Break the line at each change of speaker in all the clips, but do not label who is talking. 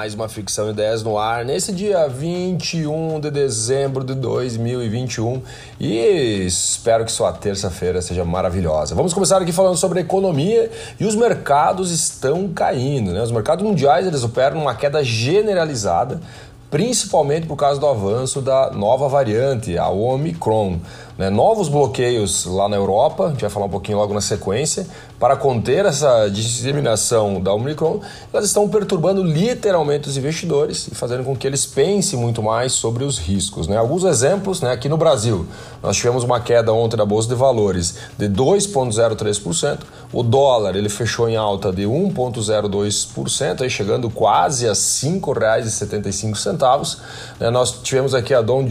mais uma Ficção Ideias no ar, nesse dia 21 de dezembro de 2021 e espero que sua terça-feira seja maravilhosa. Vamos começar aqui falando sobre economia e os mercados estão caindo, né? Os mercados mundiais eles operam numa queda generalizada, principalmente por causa do avanço da nova variante, a Omicron. Né? Novos bloqueios lá na Europa, a gente vai falar um pouquinho logo na sequência, para conter essa disseminação da Omicron, elas estão perturbando literalmente os investidores e fazendo com que eles pensem muito mais sobre os riscos. Né? Alguns exemplos, né? aqui no Brasil, nós tivemos uma queda ontem da Bolsa de Valores de 2,03%, o dólar ele fechou em alta de 1,02%, aí chegando quase a R$ 5,75. Né? Nós tivemos aqui a Don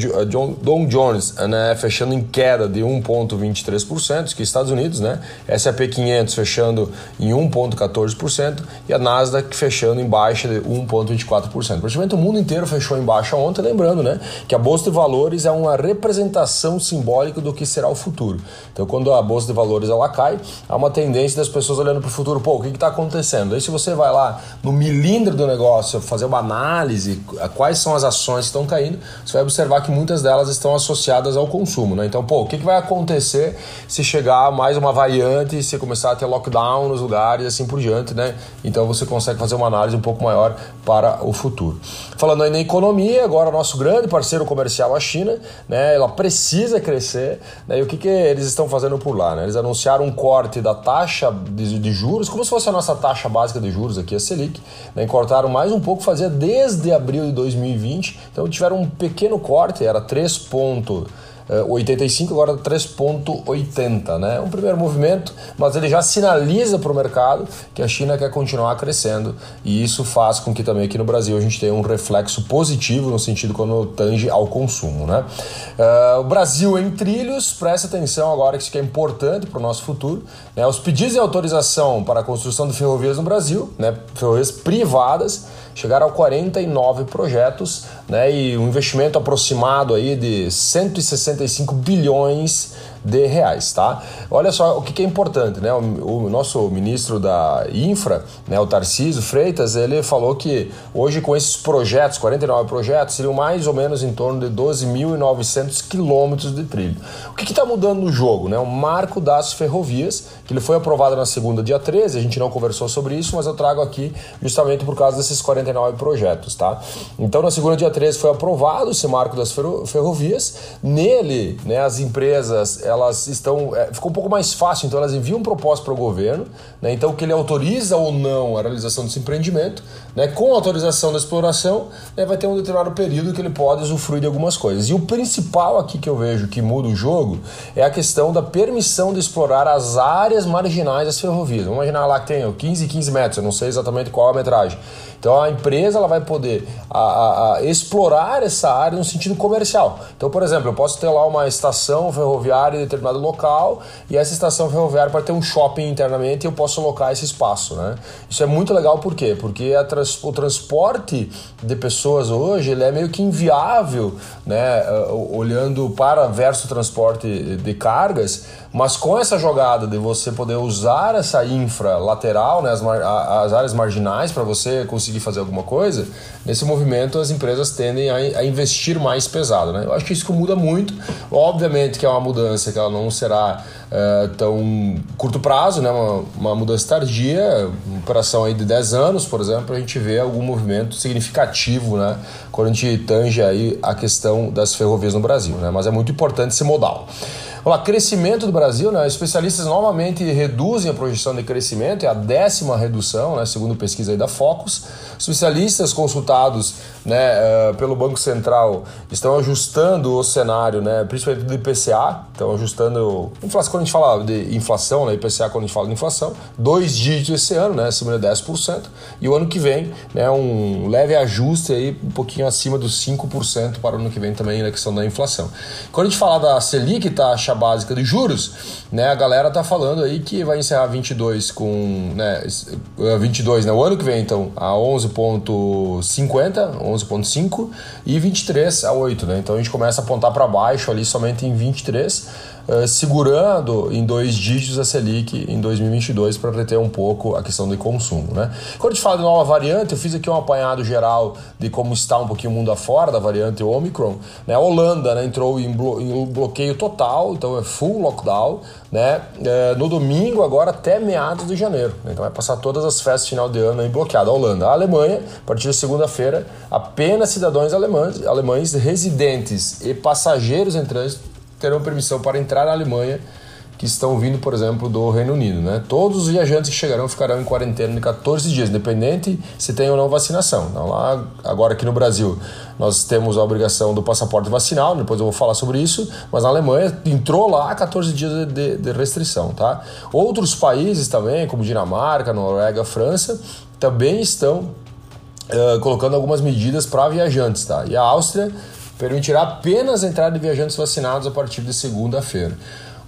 Jones né? fechando em queda de 1,23%, que Estados Unidos, né? S&P 500 fechando em 1,14% e a Nasdaq fechando em baixa de 1,24%. Praticamente o mundo inteiro fechou em baixa ontem, lembrando, né, que a bolsa de valores é uma representação simbólica do que será o futuro. Então, quando a bolsa de valores ela cai, há uma tendência das pessoas olhando para o futuro, pô, o que está acontecendo? Aí se você vai lá no milímetro do negócio fazer uma análise, quais são as ações que estão caindo, você vai observar que muitas delas estão associadas ao consumo, né? Então pô, o que, que vai acontecer se chegar mais uma variante e se começar a ter lockdown nos lugares e assim por diante, né? Então você consegue fazer uma análise um pouco maior para o futuro. Falando aí na economia, agora nosso grande parceiro comercial, a China, né? Ela precisa crescer, né? E o que, que eles estão fazendo por lá, né? Eles anunciaram um corte da taxa de, de juros, como se fosse a nossa taxa básica de juros aqui, a Selic, né? Cortaram mais um pouco, fazia desde abril de 2020, então tiveram um pequeno corte, era 3 pontos 85 agora 3,80, né? Um primeiro movimento, mas ele já sinaliza para o mercado que a China quer continuar crescendo e isso faz com que também aqui no Brasil a gente tenha um reflexo positivo no sentido quando tange ao consumo, né? Uh, o Brasil em trilhos, presta atenção agora que isso que é importante para o nosso futuro, né? Os pedidos de autorização para a construção de ferrovias no Brasil, né? Ferrovias privadas chegaram a 49 projetos, né, e um investimento aproximado aí de 165 bilhões de reais, tá? Olha só o que, é importante, né? O, o, nosso ministro da Infra, né, o Tarcísio Freitas, ele falou que hoje com esses projetos, 49 projetos, seriam mais ou menos em torno de 12.900 quilômetros de trilho. O que está mudando no jogo, né? O marco das ferrovias, que ele foi aprovado na segunda, dia 13, a gente não conversou sobre isso, mas eu trago aqui justamente por causa desses 49 projetos, tá? Então na segunda, dia 13 foi aprovado esse marco das ferrovias, nele, né, as empresas elas estão. É, ficou um pouco mais fácil, então elas enviam um propósito para o governo, né, então que ele autoriza ou não a realização desse empreendimento, né, com autorização da exploração, né, vai ter um determinado período que ele pode usufruir de algumas coisas. E o principal aqui que eu vejo que muda o jogo é a questão da permissão de explorar as áreas marginais das ferrovias. Vamos imaginar lá que tem 15 e 15 metros, eu não sei exatamente qual a metragem. Então a empresa ela vai poder a, a, a explorar essa área no sentido comercial. Então, por exemplo, eu posso ter lá uma estação ferroviária em determinado local e essa estação ferroviária pode ter um shopping internamente e eu posso alocar esse espaço. Né? Isso é muito legal por quê? Porque trans, o transporte de pessoas hoje ele é meio que inviável, né? olhando para versus transporte de cargas, mas com essa jogada de você poder usar essa infra lateral, né? as, as áreas marginais para você conseguir fazer alguma coisa, nesse movimento as empresas tendem a, a, investir mais pesado. Né? Eu acho que isso muda muito. Obviamente que é uma mudança que ela não será uh, tão curto prazo, né? uma, uma mudança tardia, uma operação aí de 10 anos, por exemplo, a gente vê algum movimento significativo né? quando a gente tange aí a questão das ferrovias no Brasil. Né? Mas é muito importante esse modal. O crescimento do Brasil, né? especialistas novamente reduzem a projeção de crescimento, é a décima redução, né? segundo pesquisa da Focus. Especialistas consultados né, uh, pelo Banco Central estão ajustando o cenário, né, principalmente do IPCA, estão ajustando. Inflação, quando a gente fala de inflação, né, IPCA, quando a gente fala de inflação, dois dígitos esse ano, né, acima de 10%, e o ano que vem, né, um leve ajuste aí, um pouquinho acima dos 5% para o ano que vem também na questão da inflação. Quando a gente fala da Selic, taxa básica de juros, né, a galera tá falando aí que vai encerrar 22 com, né, 22, né, o ano que vem então, a 11.50, 11.5 e 23 a 8, né? Então a gente começa a apontar para baixo ali somente em 23. Uh, segurando em dois dígitos a Selic em 2022 para reter um pouco a questão do consumo. Né? Quando a gente fala de nova variante, eu fiz aqui um apanhado geral de como está um pouquinho o mundo afora da variante Omicron. Né? A Holanda né, entrou em, blo em bloqueio total, então é full lockdown, né? É, no domingo, agora até meados de janeiro. Né? Então vai passar todas as festas de final de ano aí bloqueada. A Holanda. A Alemanha, a partir de segunda-feira, apenas cidadãos alemães, alemães residentes e passageiros em trânsito terão permissão para entrar na Alemanha que estão vindo, por exemplo, do Reino Unido. Né? Todos os viajantes que chegarão ficarão em quarentena de 14 dias, independente se tem ou não vacinação. Então, lá, agora aqui no Brasil, nós temos a obrigação do passaporte vacinal, depois eu vou falar sobre isso, mas na Alemanha entrou lá 14 dias de, de restrição. Tá? Outros países também, como Dinamarca, Noruega, França, também estão uh, colocando algumas medidas para viajantes. Tá? E a Áustria permitirá apenas a entrada de viajantes vacinados a partir de segunda-feira.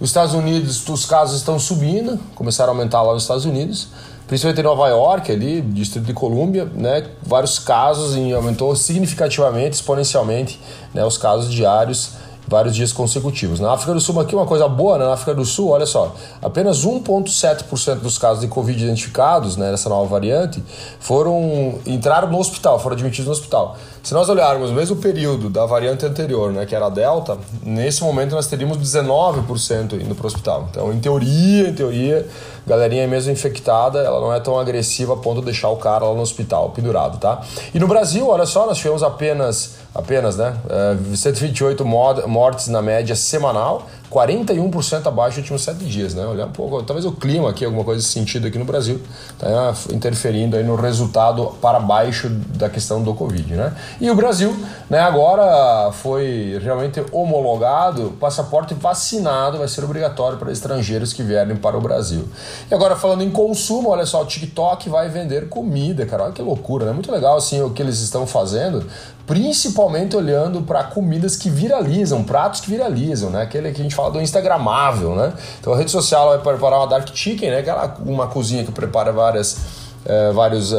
Os Estados Unidos, os casos estão subindo, começaram a aumentar lá nos Estados Unidos, principalmente em Nova York, ali, Distrito de Colômbia, né, vários casos e aumentou significativamente, exponencialmente, né, os casos diários vários dias consecutivos. Na África do Sul, aqui uma coisa boa, né? na África do Sul, olha só, apenas 1,7% dos casos de Covid identificados, né, nessa nova variante, foram entraram no hospital, foram admitidos no hospital. Se nós olharmos o mesmo período da variante anterior, né, que era a Delta, nesse momento nós teríamos 19% indo para o hospital. Então, em teoria, em teoria, galerinha mesmo infectada, ela não é tão agressiva a ponto de deixar o cara lá no hospital pendurado, tá? E no Brasil, olha só, nós tivemos apenas apenas, né? É, 128 mortes na média semanal, 41% abaixo nos últimos sete dias, né? Olhar um pouco, talvez o clima aqui, alguma coisa desse sentido aqui no Brasil, tá interferindo aí no resultado para baixo da questão do Covid, né? E o Brasil, né, agora foi realmente homologado, passaporte vacinado vai ser obrigatório para estrangeiros que vierem para o Brasil. E agora falando em consumo, olha só, o TikTok vai vender comida, cara, olha que loucura, né? Muito legal assim o que eles estão fazendo, principalmente olhando para comidas que viralizam, pratos que viralizam, né? Aquele que a gente fala do instagramável, né? Então a rede social vai preparar uma dark chicken, né? Aquela uma cozinha que prepara várias, uh, vários uh,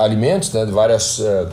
alimentos, né? Várias uh,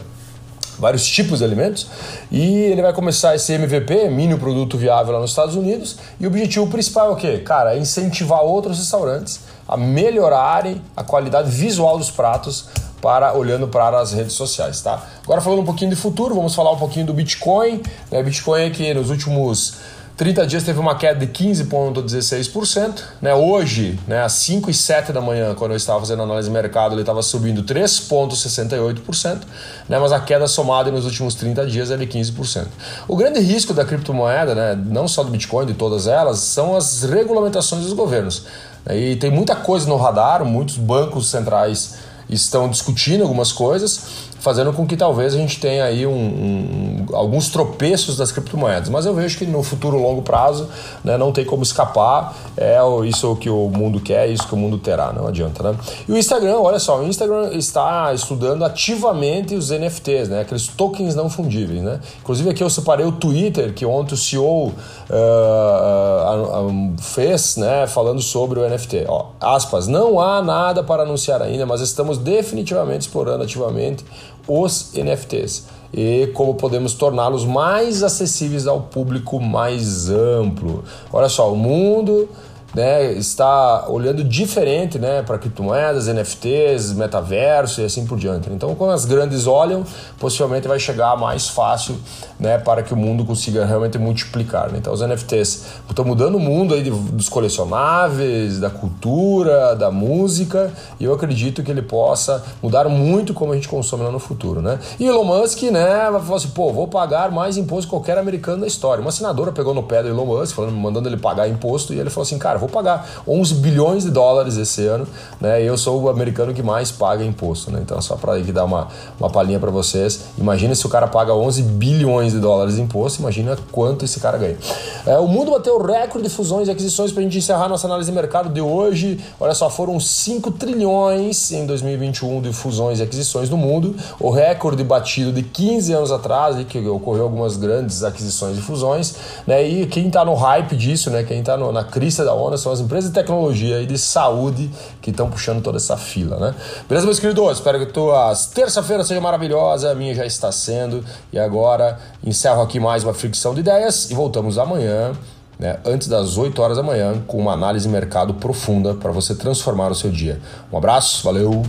vários tipos de alimentos, e ele vai começar esse MVP, mini produto viável lá nos Estados Unidos, e o objetivo principal é o quê? Cara, é incentivar outros restaurantes a melhorarem a qualidade visual dos pratos para olhando para as redes sociais, tá? Agora falando um pouquinho de futuro, vamos falar um pouquinho do Bitcoin. Né? Bitcoin que nos últimos 30 dias teve uma queda de 15,16%. Né? Hoje, né, às 5 e 7 da manhã, quando eu estava fazendo análise de mercado, ele estava subindo 3,68%, né? mas a queda somada nos últimos 30 dias é de 15%. O grande risco da criptomoeda, né, não só do Bitcoin, de todas elas, são as regulamentações dos governos. E tem muita coisa no radar, muitos bancos centrais estão discutindo algumas coisas, fazendo com que talvez a gente tenha aí um, um, alguns tropeços das criptomoedas. Mas eu vejo que no futuro longo prazo né, não tem como escapar. É isso que o mundo quer, isso que o mundo terá, não adianta, né? E o Instagram, olha só, o Instagram está estudando ativamente os NFTs, né? Aqueles tokens não fundíveis, né? Inclusive aqui eu separei o Twitter, que ontem o CEO uh, uh, fez, né? Falando sobre o NFT. Ó, aspas, não há nada para anunciar ainda, mas estamos definitivamente explorando ativamente os NFTs e como podemos torná-los mais acessíveis ao público mais amplo. Olha só, o mundo né, está olhando diferente né, para criptomoedas, NFTs, metaverso e assim por diante. Então, quando as grandes olham, possivelmente vai chegar mais fácil né, para que o mundo consiga realmente multiplicar. Né? Então, os NFTs estão mudando o mundo aí dos colecionáveis, da cultura, da música, e eu acredito que ele possa mudar muito como a gente consome lá no futuro. Né? E Elon Musk né, falar assim: pô, vou pagar mais imposto que qualquer americano da história. Uma senadora pegou no pé do Elon Musk, falando, mandando ele pagar imposto, e ele falou assim: cara, vou pagar 11 bilhões de dólares esse ano, né? Eu sou o americano que mais paga imposto, né? Então, só para dar uma, uma palhinha para vocês, imagina se o cara paga 11 bilhões de dólares de imposto, imagina quanto esse cara ganha. É, o mundo bateu recorde de fusões e aquisições para a gente encerrar nossa análise de mercado de hoje. Olha só, foram 5 trilhões em 2021 de fusões e aquisições no mundo, o recorde batido de 15 anos atrás, que ocorreu algumas grandes aquisições e fusões, né? E quem está no hype disso, né? Quem está na crista da onda são as empresas de tecnologia e de saúde que estão puxando toda essa fila, né? Beleza, meus queridos? Espero que tua terça-feira seja maravilhosa, a minha já está sendo. E agora encerro aqui mais uma fricção de ideias e voltamos amanhã né, antes das 8 horas da manhã com uma análise de mercado profunda para você transformar o seu dia. Um abraço, valeu!